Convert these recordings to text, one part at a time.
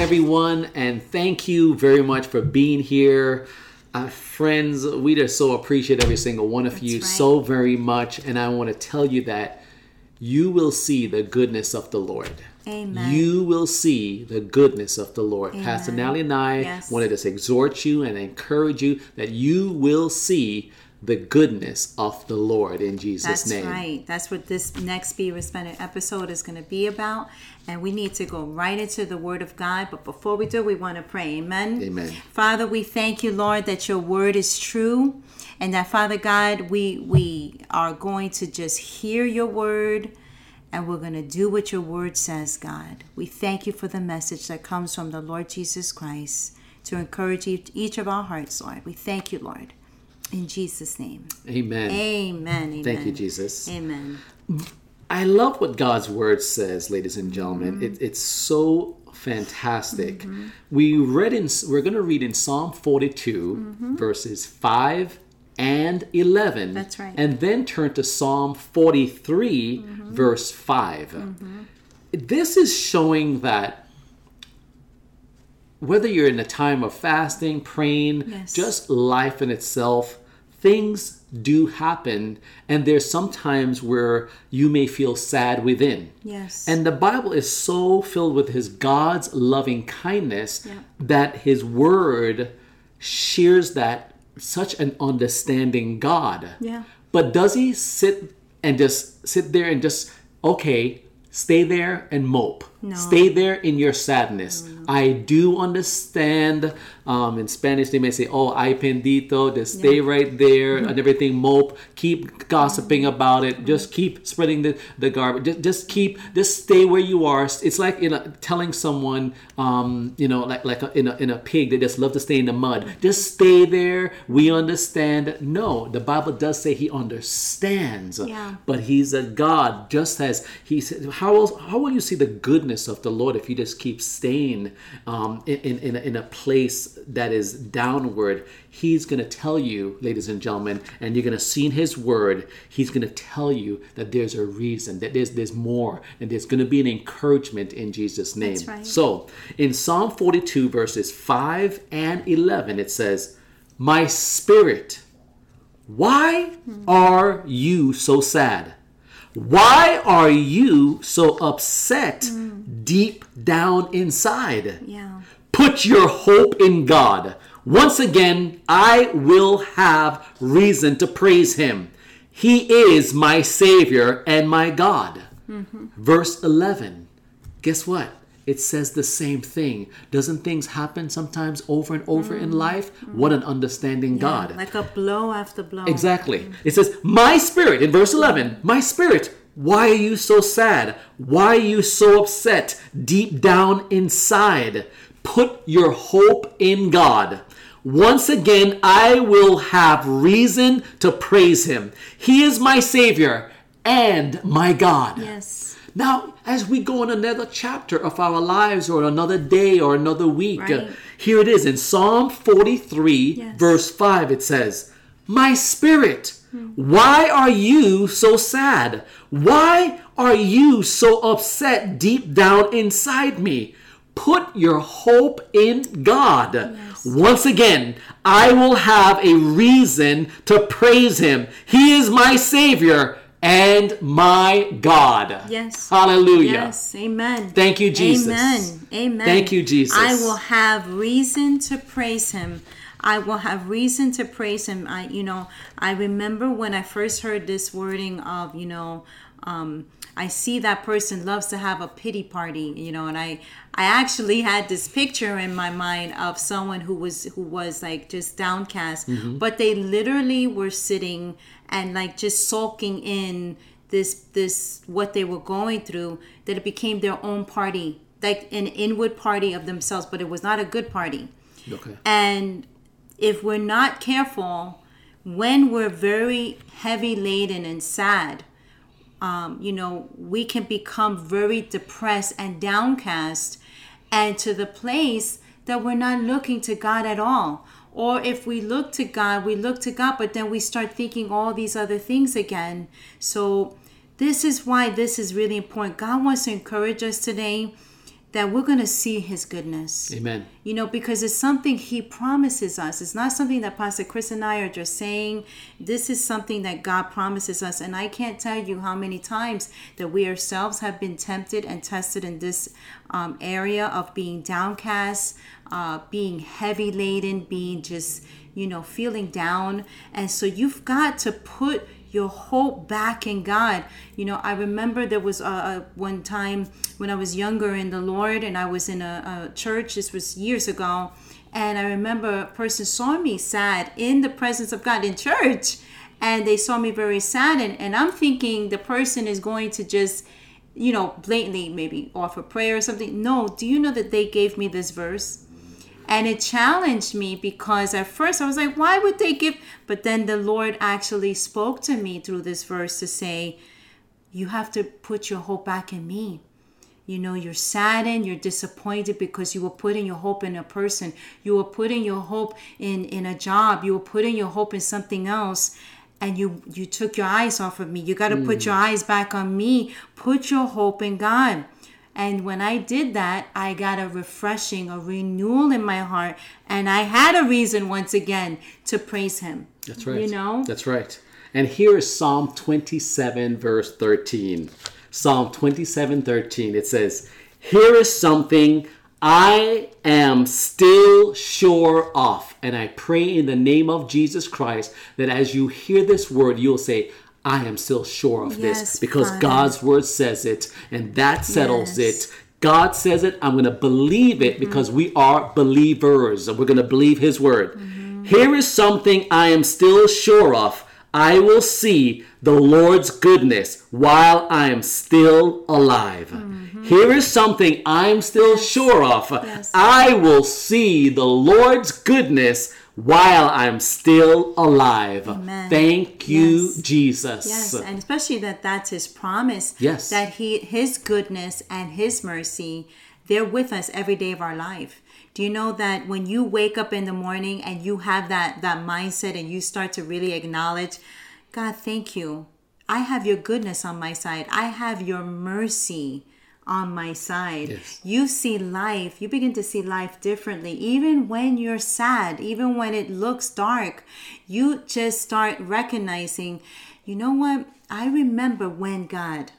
everyone, and thank you very much for being here. Uh, friends, we just so appreciate every single one of you right. so very much. And I want to tell you that you will see the goodness of the Lord. Amen. You will see the goodness of the Lord. Pastor Amen. Nally and I Yes. want to just exhort you and encourage you that you will see the goodness of the Lord in Jesus' That's name. That's right. That's what this next Be Resplendent episode is going to be about. And we need to go right into the Word of God. But before we do, we want to pray. Amen. Amen. Father, we thank you, Lord, that your Word is true. And that, Father God, we, we are going to just hear your Word and we're going to do what your Word says, God. We thank you for the message that comes from the Lord Jesus Christ to encourage each each of our hearts, Lord. We thank you, Lord. In Jesus' name. Amen. Amen. Amen. Thank you, Jesus. Amen. I love what God's word says, ladies and gentlemen. Mm-hmm. It, it's so fantastic. We read in we're going to read in Psalm 42 verses 5 and 11. Mm-hmm. That's right. And then turn to Psalm 43 verse 5. This is showing that whether you're in a time of fasting, praying, Yes. just life in itself, things do happen. And there's sometimes where you may feel sad within. Yes. And the Bible is so filled with his God's loving kindness Yeah. that his word shares that such an understanding God. Yeah. But does he sit and just sit there and just okay, stay there and mope? No. Stay there in your sadness. I do understand. Um, in Spanish, they may say, "Oh, ay pendito," just stay Yeah. right there and everything. Mope. Keep gossiping about it. Just keep spreading the, the garbage. Just, just keep. Just stay where you are. It's like telling someone, um, you know, like like a, in a in a pig, they just love to stay in the mud. Just stay there. We understand. No, the Bible does say He understands. Yeah. But He's a God, just as He said. How else? How will you see the goodness of the Lord if you just keep staying um, in in in a, in a place that is downward? He's going to tell you, ladies and gentlemen, and you're going to see in His Word. He's going to tell you that there's a reason, that there's there's more, and there's going to be an encouragement in Jesus' name. That's right. So in Psalm 42 verses 5 and 11, it says, "My spirit." Why are you so sad? Why are you so upset deep down inside? Yeah. Put your hope in God. Once again, I will have reason to praise Him. He is my Savior and my God. Mm-hmm. Verse 11. Guess what? It says the same thing. Doesn't things happen sometimes over and over in life? What an understanding God. Like a blow after blow. Exactly. It says, My spirit, in verse 11, my spirit, why are you so sad? Why are you so upset deep down inside? Put your hope in God. Once again, I will have reason to praise him. He is my Savior and my God. Yes. Now, as we go on another chapter of our lives or another day or another week, Right. uh, here it is in Psalm 43, Yes. verse 5, it says, My spirit, why are you so sad? Why are you so upset deep down inside me? Put your hope in God. Yes. Once again, I will have a reason to praise Him. He is my Savior and my God. Yes. Hallelujah. Yes. Amen. Thank you, Jesus. Amen. Amen. Thank you, Jesus. I will have reason to praise him. I will have reason to praise him. I, you know, I remember when I first heard this wording of, you know, um, I see that person loves to have a pity party, you know, and I, I actually had this picture in my mind of someone who was, who was like just downcast, Mm-hmm. but they literally were sitting and like just sulking in this, this, what they were going through, that it became their own party, like an inward party of themselves, but it was not a good party. Okay. And if we're not careful, when we're very heavy laden and sad, um, you know, we can become very depressed and downcast and to the place that we're not looking to God at all. Or if we look to God, we look to God, but then we start thinking all these other things again. So, this is why this is really important. God wants to encourage us today that we're going to see his goodness. Amen. You know, because it's something he promises us. It's not something that Pastor Chris and I are just saying. This is something that God promises us. And I can't tell you how many times that we ourselves have been tempted and tested in this um, area of being downcast, uh, being heavy laden, being just, you know, feeling down. And so you've got to put your hope back in God. You know, I remember there was a, a one time when I was younger in the Lord and I was in a, a church, this was years ago, and I remember a person saw me sad in the presence of God in church, and they saw me very sad, and, and I'm thinking the person is going to just you know, blatantly maybe offer prayer or something. No, do you know that they gave me this verse? And it challenged me because at first I was like, why would they give? But then the Lord actually spoke to me through this verse to say, you have to put your hope back in me. You know, you're saddened, you're disappointed because you were putting your hope in a person. You were putting your hope in, in a job. You were putting your hope in something else. And you you took your eyes off of me. You got to mm. put your eyes back on me. Put your hope in God. And when I did that, I got a refreshing, a renewal in my heart. And I had a reason once again to praise Him. That's right. You know? That's right. And here is Psalm 27, verse 13. Psalm 27, 13. It says, Here is something I am still sure of. And I pray in the name of Jesus Christ that as you hear this word, you'll say, I am still sure of yes, this because Father. God's word says it and that settles yes. it. God says it, I'm going to believe it mm-hmm. because we are believers and we're going to believe his word. Mm-hmm. Here is something I am still sure of. I will see the Lord's goodness while I am still alive. Mm-hmm. Here is something I'm still yes. sure of. I will see the Lord's goodness while I'm still alive. Amen. Thank you, yes. Jesus. Yes, and especially that that's his promise. Yes. That he his goodness and his mercy, they're with us every day of our life. Do you know that when you wake up in the morning and you have that that mindset and you start to really acknowledge, God, thank you. I have your goodness on my side. I have your mercy on my side. Yes. You see life, you begin to see life differently. Even when you're sad, even when it looks dark, you just start recognizing, you know what? I remember when God,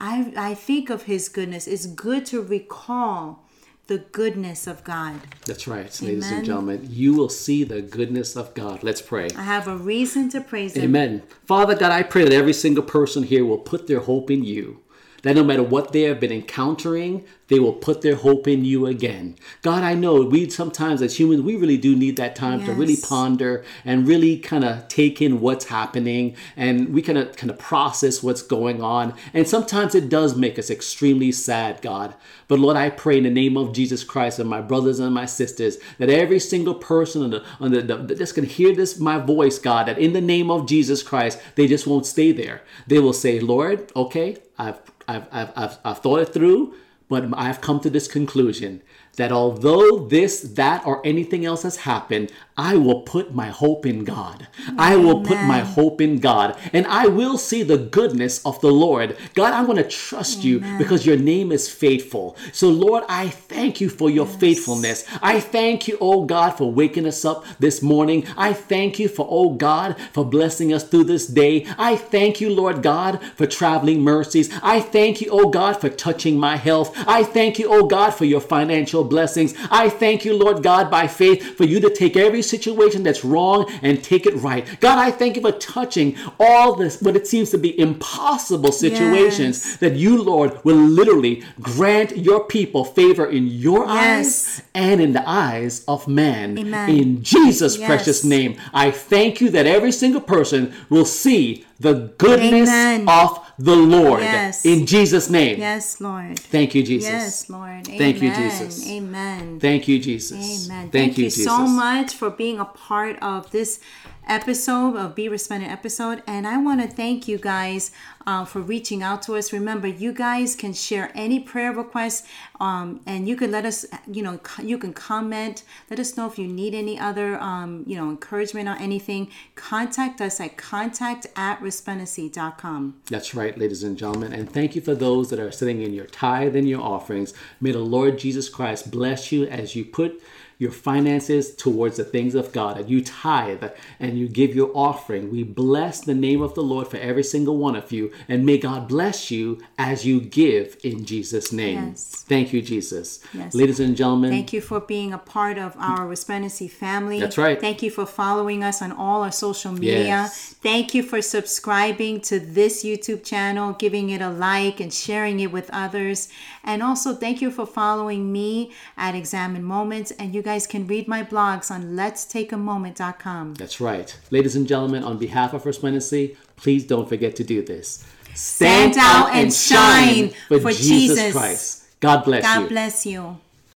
I, I think of His goodness. It's good to recall the goodness of God. That's right, Amen. ladies and gentlemen. You will see the goodness of God. Let's pray. I have a reason to praise Him. Amen. Father God, I pray that every single person here will put their hope in you that no matter what they have been encountering, they will put their hope in you again. God, I know we sometimes as humans, we really do need that time yes. to really ponder and really kind of take in what's happening and we kind of kind of process what's going on. And sometimes it does make us extremely sad, God. But Lord, I pray in the name of Jesus Christ and my brothers and my sisters that every single person on the, on the, the, that's going to hear this, my voice, God, that in the name of Jesus Christ, they just won't stay there. They will say, Lord, okay, I've I've, I've, I've, I've thought it through, but I've come to this conclusion that although this, that, or anything else has happened, I will put my hope in God. Amen. I will put my hope in God, and I will see the goodness of the Lord. God, I want to trust Amen. you because your name is faithful. So, Lord, I thank you for your yes. faithfulness. I thank you, oh God, for waking us up this morning. I thank you for, oh God, for blessing us through this day. I thank you, Lord God, for traveling mercies. I thank you, oh God, for touching my health. I thank you, oh God, for your financial blessings. I thank you, Lord God, by faith, for you to take every situation that's wrong and take it right. God, I thank you for touching all this, what it seems to be impossible situations yes. that you, Lord, will literally grant your people favor in your yes. eyes and in the eyes of man. Amen. In Jesus' yes. precious name, I thank you that every single person will see the goodness Amen. of the Lord. Yes. In Jesus' name. Yes, Lord. Thank you, Jesus. Yes, Lord. Amen. Thank you, Jesus. Amen. Thank you, Jesus. Amen. Thank, Thank you, you so much for being a part of this episode of Be Resplendent episode. And I want to thank you guys uh, for reaching out to us. Remember, you guys can share any prayer requests um, and you can let us, you know, you can comment. Let us know if you need any other, um, you know, encouragement or anything. Contact us at contact at resplendency.com. That's right, ladies and gentlemen. And thank you for those that are sitting in your tithe and your offerings. May the Lord Jesus Christ bless you as you put your finances towards the things of God, and you tithe and you give your offering. We bless the name of the Lord for every single one of you, and may God bless you as you give in Jesus' name. Yes. Thank you, Jesus. Yes. Ladies and gentlemen, Thank you for being a part of our Resplendency family. That's right. Thank you for following us on all our social media. Yes. Thank you for subscribing to this YouTube channel, giving it a like, and sharing it with others. And also, thank you for following me at Examine Moments. And you guys can read my blogs on letstakeamoment.com. That's right. Ladies and gentlemen, on behalf of Resplendency, please don't forget to do this. Stand out and shine for Jesus. Christ. God bless God you. God bless you.